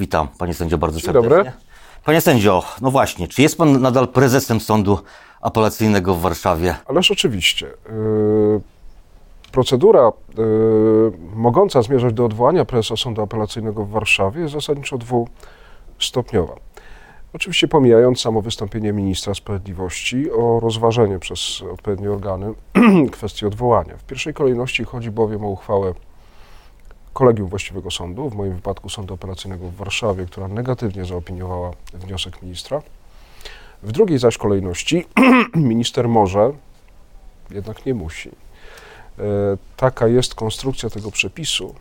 Witam, panie sędzio, bardzo Dzień serdecznie. dobry. Panie sędzio, no właśnie, czy jest pan nadal prezesem sądu apelacyjnego w Warszawie? Ależ oczywiście. Yy, Procedura yy, mogąca zmierzać do odwołania prezesa Sądu Apelacyjnego w Warszawie jest zasadniczo dwustopniowa. Oczywiście pomijając samo wystąpienie ministra sprawiedliwości o rozważenie przez odpowiednie organy kwestii odwołania. W pierwszej kolejności chodzi bowiem o uchwałę kolegium właściwego sądu, w moim wypadku Sądu Apelacyjnego w Warszawie, która negatywnie zaopiniowała wniosek ministra. W drugiej zaś kolejności minister może, jednak nie musi. E, Taka jest konstrukcja tego przepisu.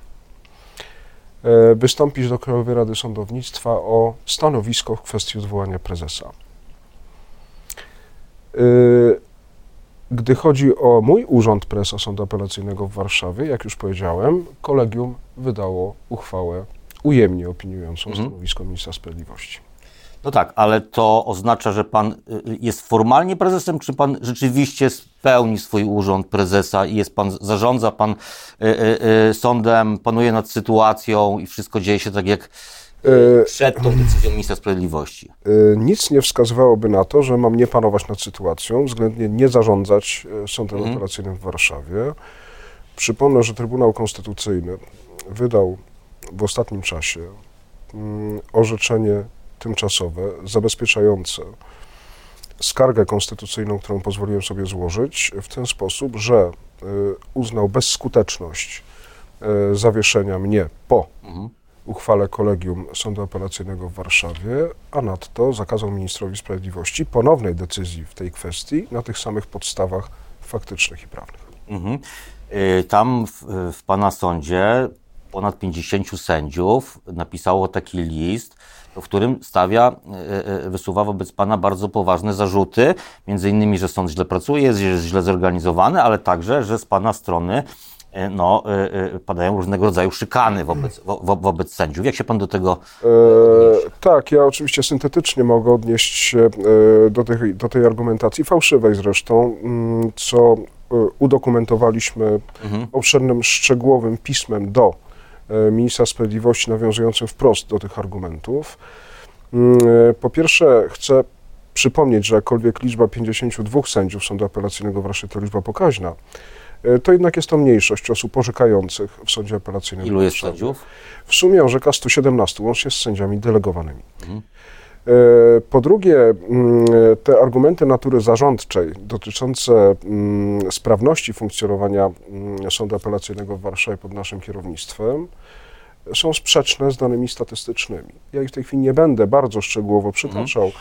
e, Wystąpić do Krajowej Rady Sądownictwa o stanowisko w kwestii odwołania prezesa. Gdy chodzi o mój urząd prezesa Sądu Apelacyjnego w Warszawie, jak już powiedziałem, kolegium wydało uchwałę ujemnie opiniującą Mhm. stanowisko ministra sprawiedliwości. No tak, ale to oznacza, że pan y, jest formalnie prezesem, czy pan rzeczywiście spełni swój urząd prezesa i jest pan, zarządza pan y, y, y, sądem, panuje nad sytuacją i wszystko dzieje się tak jak przed tą decyzją ministra sprawiedliwości? Y, Nic nie wskazywałoby na to, że mam nie panować nad sytuacją, względnie nie zarządzać y, Sądem Mhm. Apelacyjnym w Warszawie. Przypomnę, że Trybunał Konstytucyjny wydał w ostatnim czasie mm, orzeczenie tymczasowe zabezpieczające skargę konstytucyjną, którą pozwoliłem sobie złożyć, w ten sposób, że uznał bezskuteczność zawieszenia mnie po Mhm. Uchwale Kolegium Sądu Apelacyjnego w Warszawie, a nadto zakazał ministrowi sprawiedliwości ponownej decyzji w tej kwestii na tych samych podstawach faktycznych i prawnych. Mhm. Y, Tam w, w pana sądzie ponad 50 sędziów napisało taki list, w którym stawia, y, y, wysuwa wobec pana bardzo poważne zarzuty, między innymi, że sąd źle pracuje, jest źle zorganizowany, ale także, że z pana strony no, y, y, padają różnego rodzaju szykany wobec, wo, wo, wobec sędziów. Jak się pan do tego E, tak, ja oczywiście syntetycznie mogę odnieść się e, do, tej, do tej argumentacji, fałszywej zresztą, mm, co e, udokumentowaliśmy Mhm. obszernym, szczegółowym pismem do e, ministra sprawiedliwości, nawiązującym wprost do tych argumentów. Mm, e, Po pierwsze, chcę przypomnieć, że jakkolwiek liczba 52 sędziów Sądu Apelacyjnego w Warszawie to liczba pokaźna, e, to jednak jest to mniejszość osób orzekających w Sądzie Apelacyjnym. ilu jest sędziów? W sumie orzeka 117, łącznie z sędziami delegowanymi. Mhm. E, Po drugie, mm, te argumenty natury zarządczej dotyczące mm, sprawności funkcjonowania mm, Sądu Apelacyjnego w Warszawie pod naszym kierownictwem są sprzeczne z danymi statystycznymi. Ja ich w tej chwili nie będę bardzo szczegółowo przytaczał,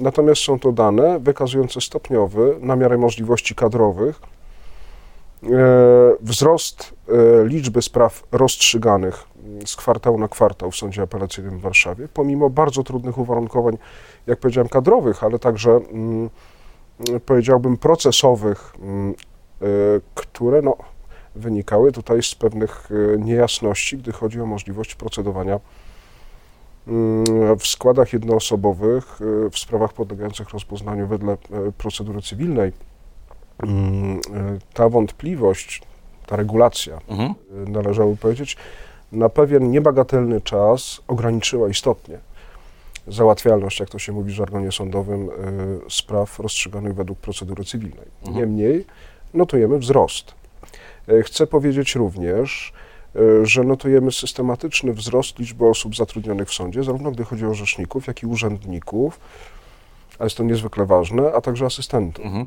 natomiast są to dane wykazujące stopniowy, na miarę możliwości kadrowych, e, wzrost e, liczby spraw rozstrzyganych z kwartału na kwartał w Sądzie Apelacyjnym w Warszawie, pomimo bardzo trudnych uwarunkowań, jak powiedziałem, kadrowych, ale także mm, powiedziałbym procesowych, mm, e, które no, wynikały tutaj z pewnych e, niejasności, gdy chodzi o możliwość procedowania mm, w składach jednoosobowych e, w sprawach podlegających rozpoznaniu wedle e, procedury cywilnej. Mm, e, Ta wątpliwość, ta regulacja, Mhm. e, należałoby powiedzieć, na pewien niebagatelny czas ograniczyła istotnie załatwialność, jak to się mówi w żargonie sądowym, e, spraw rozstrzyganych według procedury cywilnej. Mhm. Niemniej notujemy wzrost. Chcę powiedzieć również, że notujemy systematyczny wzrost liczby osób zatrudnionych w sądzie, zarówno gdy chodzi o rzeczników, jak i urzędników, a jest to niezwykle ważne, a także asystentów. Mhm.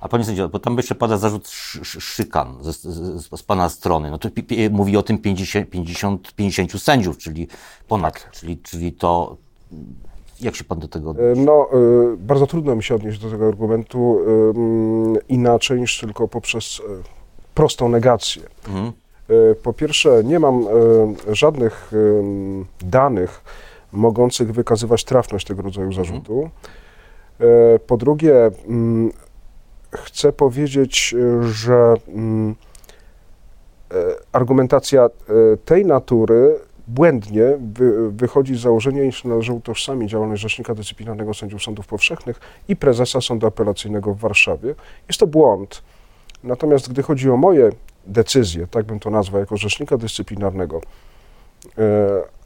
A panie sędzio, bo tam jeszcze pada zarzut szy, szykan z, z, z pana strony. No to mówi o tym 50, 50, 50 sędziów, czyli ponad, czyli, czyli to. Jak się pan do tego E, odnosi? No, e, bardzo trudno mi się odnieść do tego argumentu mm, inaczej niż tylko poprzez e, prostą negację. Mhm. Po pierwsze, nie mam żadnych danych mogących wykazywać trafność tego rodzaju zarzutu. E, Po drugie, mm, chcę powiedzieć, e, że mm, e, argumentacja e, tej natury błędnie wy, wychodzi z założenia, iż należy utożsamić działalność Rzecznika Dyscyplinarnego Sędziów Sądów Powszechnych i prezesa Sądu Apelacyjnego w Warszawie. Jest to błąd. Natomiast gdy chodzi o moje decyzje, tak bym to nazwał, jako Rzecznika Dyscyplinarnego,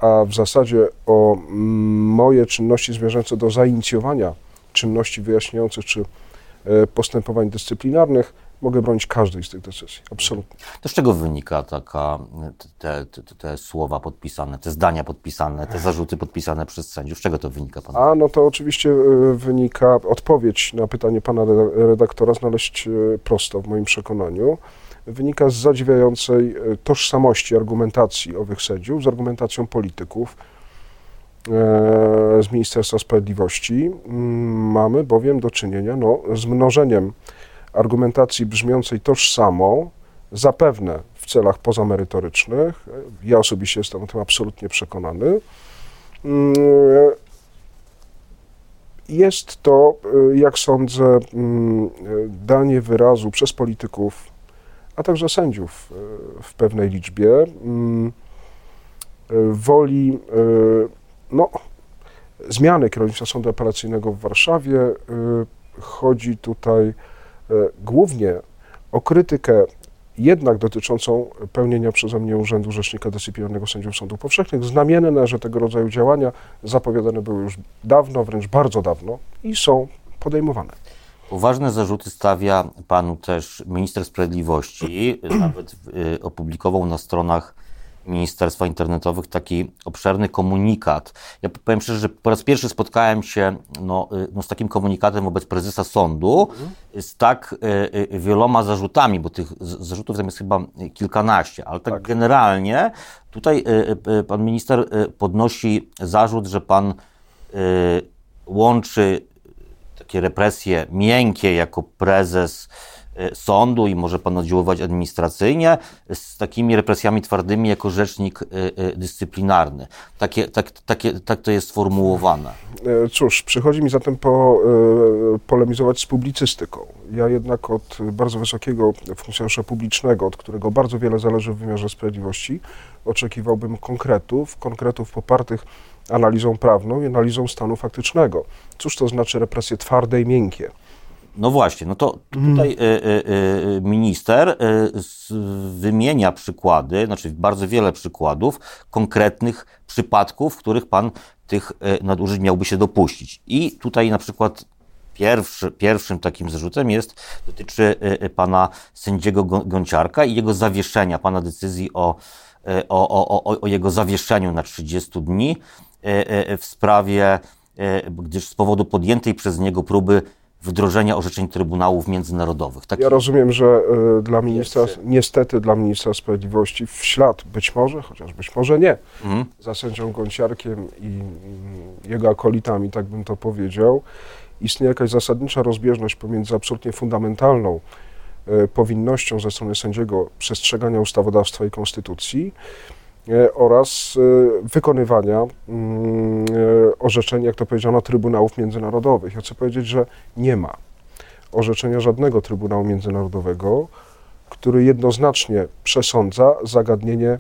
a w zasadzie o moje czynności zmierzające do zainicjowania czynności wyjaśniających czy postępowań dyscyplinarnych mogę bronić każdej z tych decyzji. Absolutnie. To z czego wynika taka, te, te, te, słowa podpisane, te zdania podpisane, te zarzuty podpisane przez sędziów? Z czego to wynika Pan? A, no to oczywiście wynika, odpowiedź na pytanie pana redaktora znaleźć prosto w moim przekonaniu wynika z zadziwiającej e, tożsamości argumentacji owych sędziów z argumentacją polityków e, z Ministerstwa Sprawiedliwości. Mamy bowiem do czynienia no, z mnożeniem argumentacji brzmiącej tożsamo, zapewne w celach pozamerytorycznych. Ja osobiście jestem o tym absolutnie przekonany. Mm, jest to, e, jak sądzę, mm, danie wyrazu przez polityków a także sędziów e, w pewnej liczbie, mm, e, woli no, zmiany kierownictwa Sądu Apelacyjnego w Warszawie. Chodzi tutaj głównie o krytykę jednak dotyczącą pełnienia przeze mnie Urzędu Rzecznika Dyscyplinarnego Sędziów Sądów Powszechnych. Znamienne, że tego rodzaju działania zapowiadane były już dawno, wręcz bardzo dawno i są podejmowane. Poważne zarzuty stawia panu też minister sprawiedliwości. Nawet y, opublikował na stronach Ministerstwa Internetowych taki obszerny komunikat. Ja powiem szczerze, że po raz pierwszy spotkałem się no, y, no z takim komunikatem wobec prezesa sądu mhm. z tak y, y, wieloma zarzutami, bo tych zarzutów tam jest chyba kilkanaście, ale tak, tak. generalnie tutaj y, y, pan minister podnosi zarzut, że pan łączy takie represje miękkie jako prezes sądu i może pan oddziaływać administracyjnie z takimi represjami twardymi jako rzecznik e, e, dyscyplinarny. Takie, tak, takie, tak to jest sformułowane. Cóż, przychodzi mi zatem po, polemizować z publicystyką. Ja jednak od bardzo wysokiego funkcjonariusza publicznego, od którego bardzo wiele zależy w wymiarze sprawiedliwości, oczekiwałbym konkretów, konkretów popartych analizą prawną i analizą stanu faktycznego. Cóż to znaczy represje twarde i miękkie? No właśnie, no to tutaj y, y, minister y, wymienia przykłady, znaczy bardzo wiele przykładów konkretnych przypadków, w których pan tych nadużyć miałby się dopuścić. I tutaj na przykład pierwszy, pierwszym takim zarzutem jest, dotyczy pana sędziego Gąciarka i jego zawieszenia, pana decyzji o, o, o, o jego zawieszeniu na 30 dni E, e, w sprawie, e, gdyż z powodu podjętej przez niego próby wdrożenia orzeczeń Trybunałów Międzynarodowych. Taki ja rozumiem, że dla ministra, niestety dla ministra sprawiedliwości w ślad, być może, chociaż być może nie, mhm. za sędzią Gąciarkiem i mm, jego akolitami, tak bym to powiedział, istnieje jakaś zasadnicza rozbieżność pomiędzy absolutnie fundamentalną powinnością ze strony sędziego przestrzegania ustawodawstwa i konstytucji, oraz e, wykonywania mm, e, orzeczeń, jak to powiedziano, Trybunałów Międzynarodowych. Ja chcę powiedzieć, że nie ma orzeczenia żadnego Trybunału Międzynarodowego, który jednoznacznie przesądza zagadnienie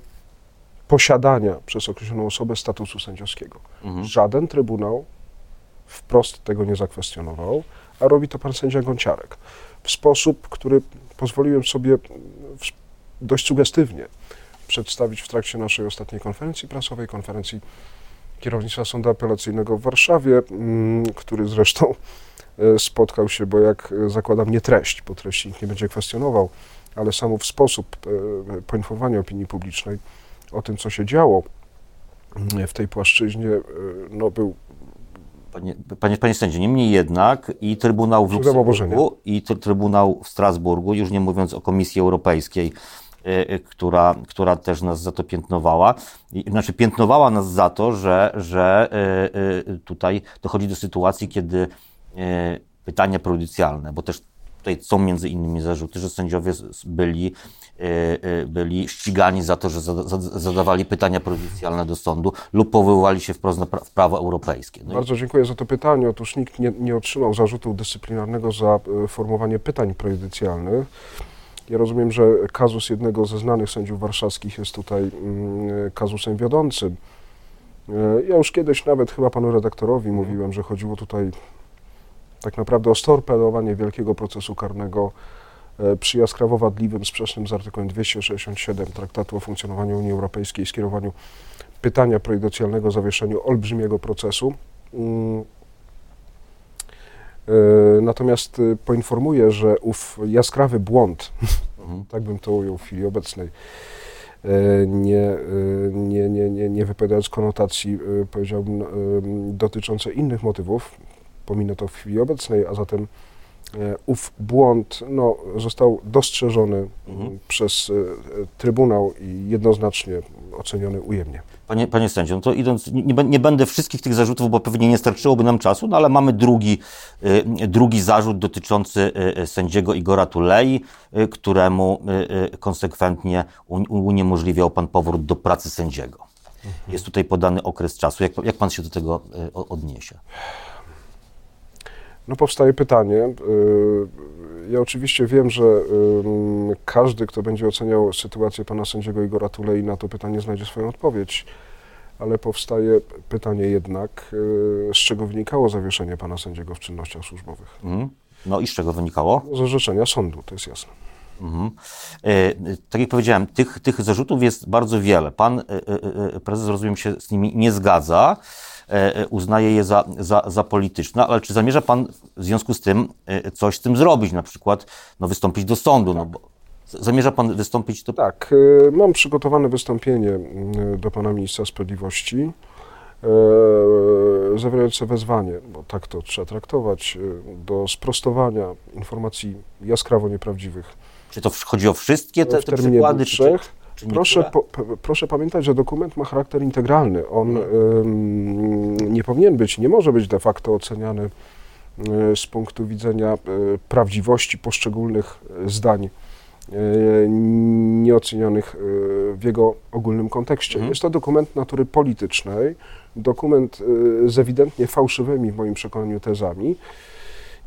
posiadania przez określoną osobę statusu sędziowskiego. Mhm. Żaden Trybunał wprost tego nie zakwestionował, a robi to pan sędzia Gąciarek w sposób, który pozwoliłem sobie dość sugestywnie przedstawić w trakcie naszej ostatniej konferencji prasowej, konferencji kierownictwa Sądu Apelacyjnego w Warszawie, mm, który zresztą e, spotkał się, bo jak zakładam, nie treść, bo treści nikt nie będzie kwestionował, ale samo w sposób e, poinformowania opinii publicznej o tym, co się działo mm, w tej płaszczyźnie, e, no był Panie, panie, panie sędzie, niemniej jednak i Trybunał w Luksemburgu, i Trybunał w Strasburgu, już nie mówiąc o Komisji Europejskiej, która, która też nas za to piętnowała. Znaczy piętnowała nas za to, że, że y, tutaj dochodzi do sytuacji, kiedy pytania prejudycjalne, bo też tutaj są między innymi zarzuty, że sędziowie byli, byli ścigani za to, że zadawali pytania prejudycjalne do sądu lub powoływali się wprost na prawo europejskie. No Bardzo i... dziękuję za to pytanie. Otóż nikt nie, nie otrzymał zarzutu dyscyplinarnego za formułowanie pytań prejudycjalnych. Ja rozumiem, że kazus jednego ze znanych sędziów warszawskich jest tutaj mm, kazusem wiodącym. E, ja już kiedyś nawet chyba panu redaktorowi mówiłem, że chodziło tutaj tak naprawdę o storpedowanie wielkiego procesu karnego e, przy jaskrawo wadliwym, sprzecznym z artykułem 267 Traktatu o funkcjonowaniu Unii Europejskiej skierowaniu pytania prejudycjalnego zawieszeniu olbrzymiego procesu. E, natomiast e, poinformuję, że ów jaskrawy błąd, mhm. tak bym to ujął w chwili obecnej, nie, nie, nie, nie, nie wypowiadając konotacji, powiedziałbym, dotyczącej innych motywów, pominę to w chwili obecnej, a zatem e, ów błąd no, został dostrzeżony mhm. przez e, Trybunał i jednoznacznie oceniony ujemnie. Panie, panie sędzio, no to idąc, nie, nie, będę wszystkich tych zarzutów, bo pewnie nie starczyłoby nam czasu, no ale mamy drugi, y, drugi zarzut dotyczący sędziego Igora Tulei, któremu konsekwentnie uniemożliwiał pan powrót do pracy sędziego. Mhm. Jest tutaj podany okres czasu. Jak, jak pan się do tego odniesie? No powstaje pytanie. Y, ja oczywiście wiem, że każdy, kto będzie oceniał sytuację pana sędziego Igora Tulei, na to pytanie znajdzie swoją odpowiedź, ale powstaje pytanie jednak, y, z czego wynikało zawieszenie pana sędziego w czynnościach służbowych. Mhm. No i z czego wynikało? Z orzeczenia sądu, to jest jasne. Mhm. E, tak jak powiedziałem, tych, tych zarzutów jest bardzo wiele. Pan prezes, rozumiem, się z nimi nie zgadza. E, e, uznaje je za, za, za polityczne, ale czy zamierza Pan w związku z tym e, coś z tym zrobić, na przykład no, wystąpić do sądu? No, bo zamierza Pan wystąpić do... Tak, mam przygotowane wystąpienie do Pana Ministra Sprawiedliwości zawierające wezwanie, bo tak to trzeba traktować, do sprostowania informacji jaskrawo nieprawdziwych. Czy to chodzi o wszystkie te, te przykłady? Trzech, czy, Proszę, po, proszę pamiętać, że dokument ma charakter integralny. On y, nie powinien być, nie może być de facto oceniany y, z punktu widzenia y, prawdziwości poszczególnych zdań nieocenionych w jego ogólnym kontekście. Mhm. Jest to dokument natury politycznej, dokument z ewidentnie fałszywymi w moim przekonaniu tezami,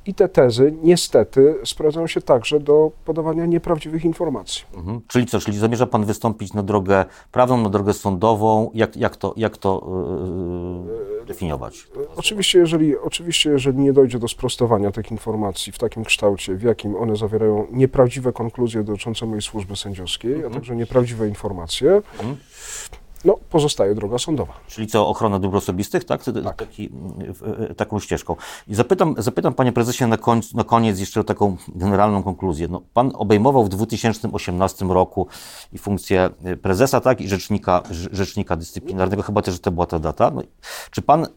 i te tezy niestety sprawdzają się także do podawania nieprawdziwych informacji. Mhm. Czyli co, czyli zamierza Pan wystąpić na drogę prawną, na drogę sądową? Jak, jak to, jak to yy, definiować? Oczywiście jeżeli, oczywiście, jeżeli nie dojdzie do sprostowania tych informacji w takim kształcie, w jakim one zawierają nieprawdziwe konkluzje dotyczące mojej służby sędziowskiej, mhm. a także nieprawdziwe informacje, mhm no, pozostaje droga sądowa. Czyli co, ochrona dóbr osobistych, tak? tak. Taki, taką ścieżką. I zapytam, zapytam Panie Prezesie na, końc, na koniec jeszcze o taką generalną konkluzję. No, pan obejmował w 2018 roku i funkcję y, prezesa, tak? I rzecznika, rzecznika dyscyplinarnego. Chyba też to była ta data. No, czy Pan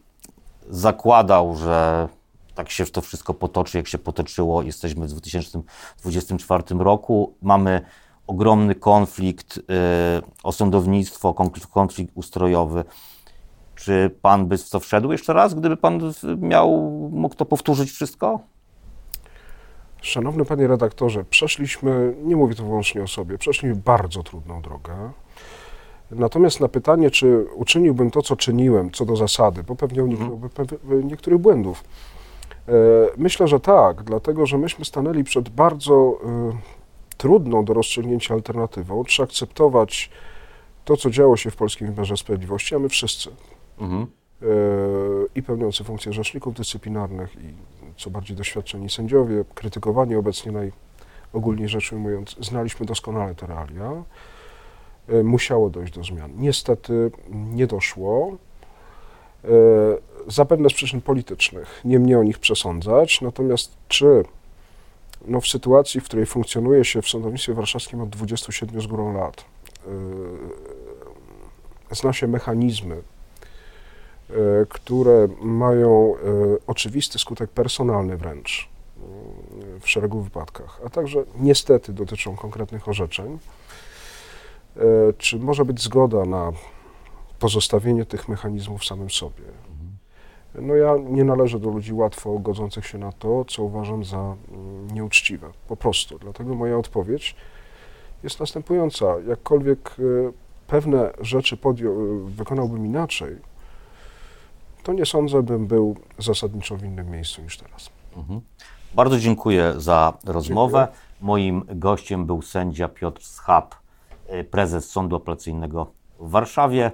zakładał, że tak się to wszystko potoczy, jak się potoczyło? Jesteśmy w 2024 roku. Mamy ogromny konflikt y, o sądownictwo, konflikt ustrojowy. Czy pan by w to wszedł jeszcze raz, gdyby pan miał, mógł to powtórzyć wszystko? Szanowny panie redaktorze, przeszliśmy, nie mówię to wyłącznie o sobie, przeszliśmy bardzo trudną drogę. Natomiast na pytanie, czy uczyniłbym to, co czyniłem, co do zasady, bo pewnie uniknąłbym mhm. niektórych błędów. E, myślę, że tak, dlatego że myśmy stanęli przed bardzo y, trudną do rozstrzygnięcia alternatywą, czy akceptować to, co działo się w polskim wymiarze sprawiedliwości, a my wszyscy, mhm. e, i pełniący funkcje rzeczników dyscyplinarnych, i co bardziej doświadczeni sędziowie, krytykowani obecnie najogólniej rzecz ujmując, znaliśmy doskonale te realia. E, musiało dojść do zmian. Niestety nie doszło. E, zapewne z przyczyn politycznych. Nie mnie o nich przesądzać. Natomiast czy no, w sytuacji, w której funkcjonuje się w sądownictwie warszawskim od 27 z górą lat, yy, zna się mechanizmy, yy, które mają yy, oczywisty skutek personalny wręcz w szeregu wypadkach, a także niestety dotyczą konkretnych orzeczeń, czy może być zgoda na pozostawienie tych mechanizmów samym sobie? No ja nie należę do ludzi łatwo godzących się na to, co uważam za mm, nieuczciwe. Po prostu. Dlatego moja odpowiedź jest następująca. Jakkolwiek y, pewne rzeczy podjął, y, wykonałbym inaczej, to nie sądzę, bym był zasadniczo w innym miejscu niż teraz. Mhm. Bardzo dziękuję za rozmowę. Dziękuję. Moim gościem był sędzia Piotr Schab, y, prezes Sądu Apelacyjnego w Warszawie.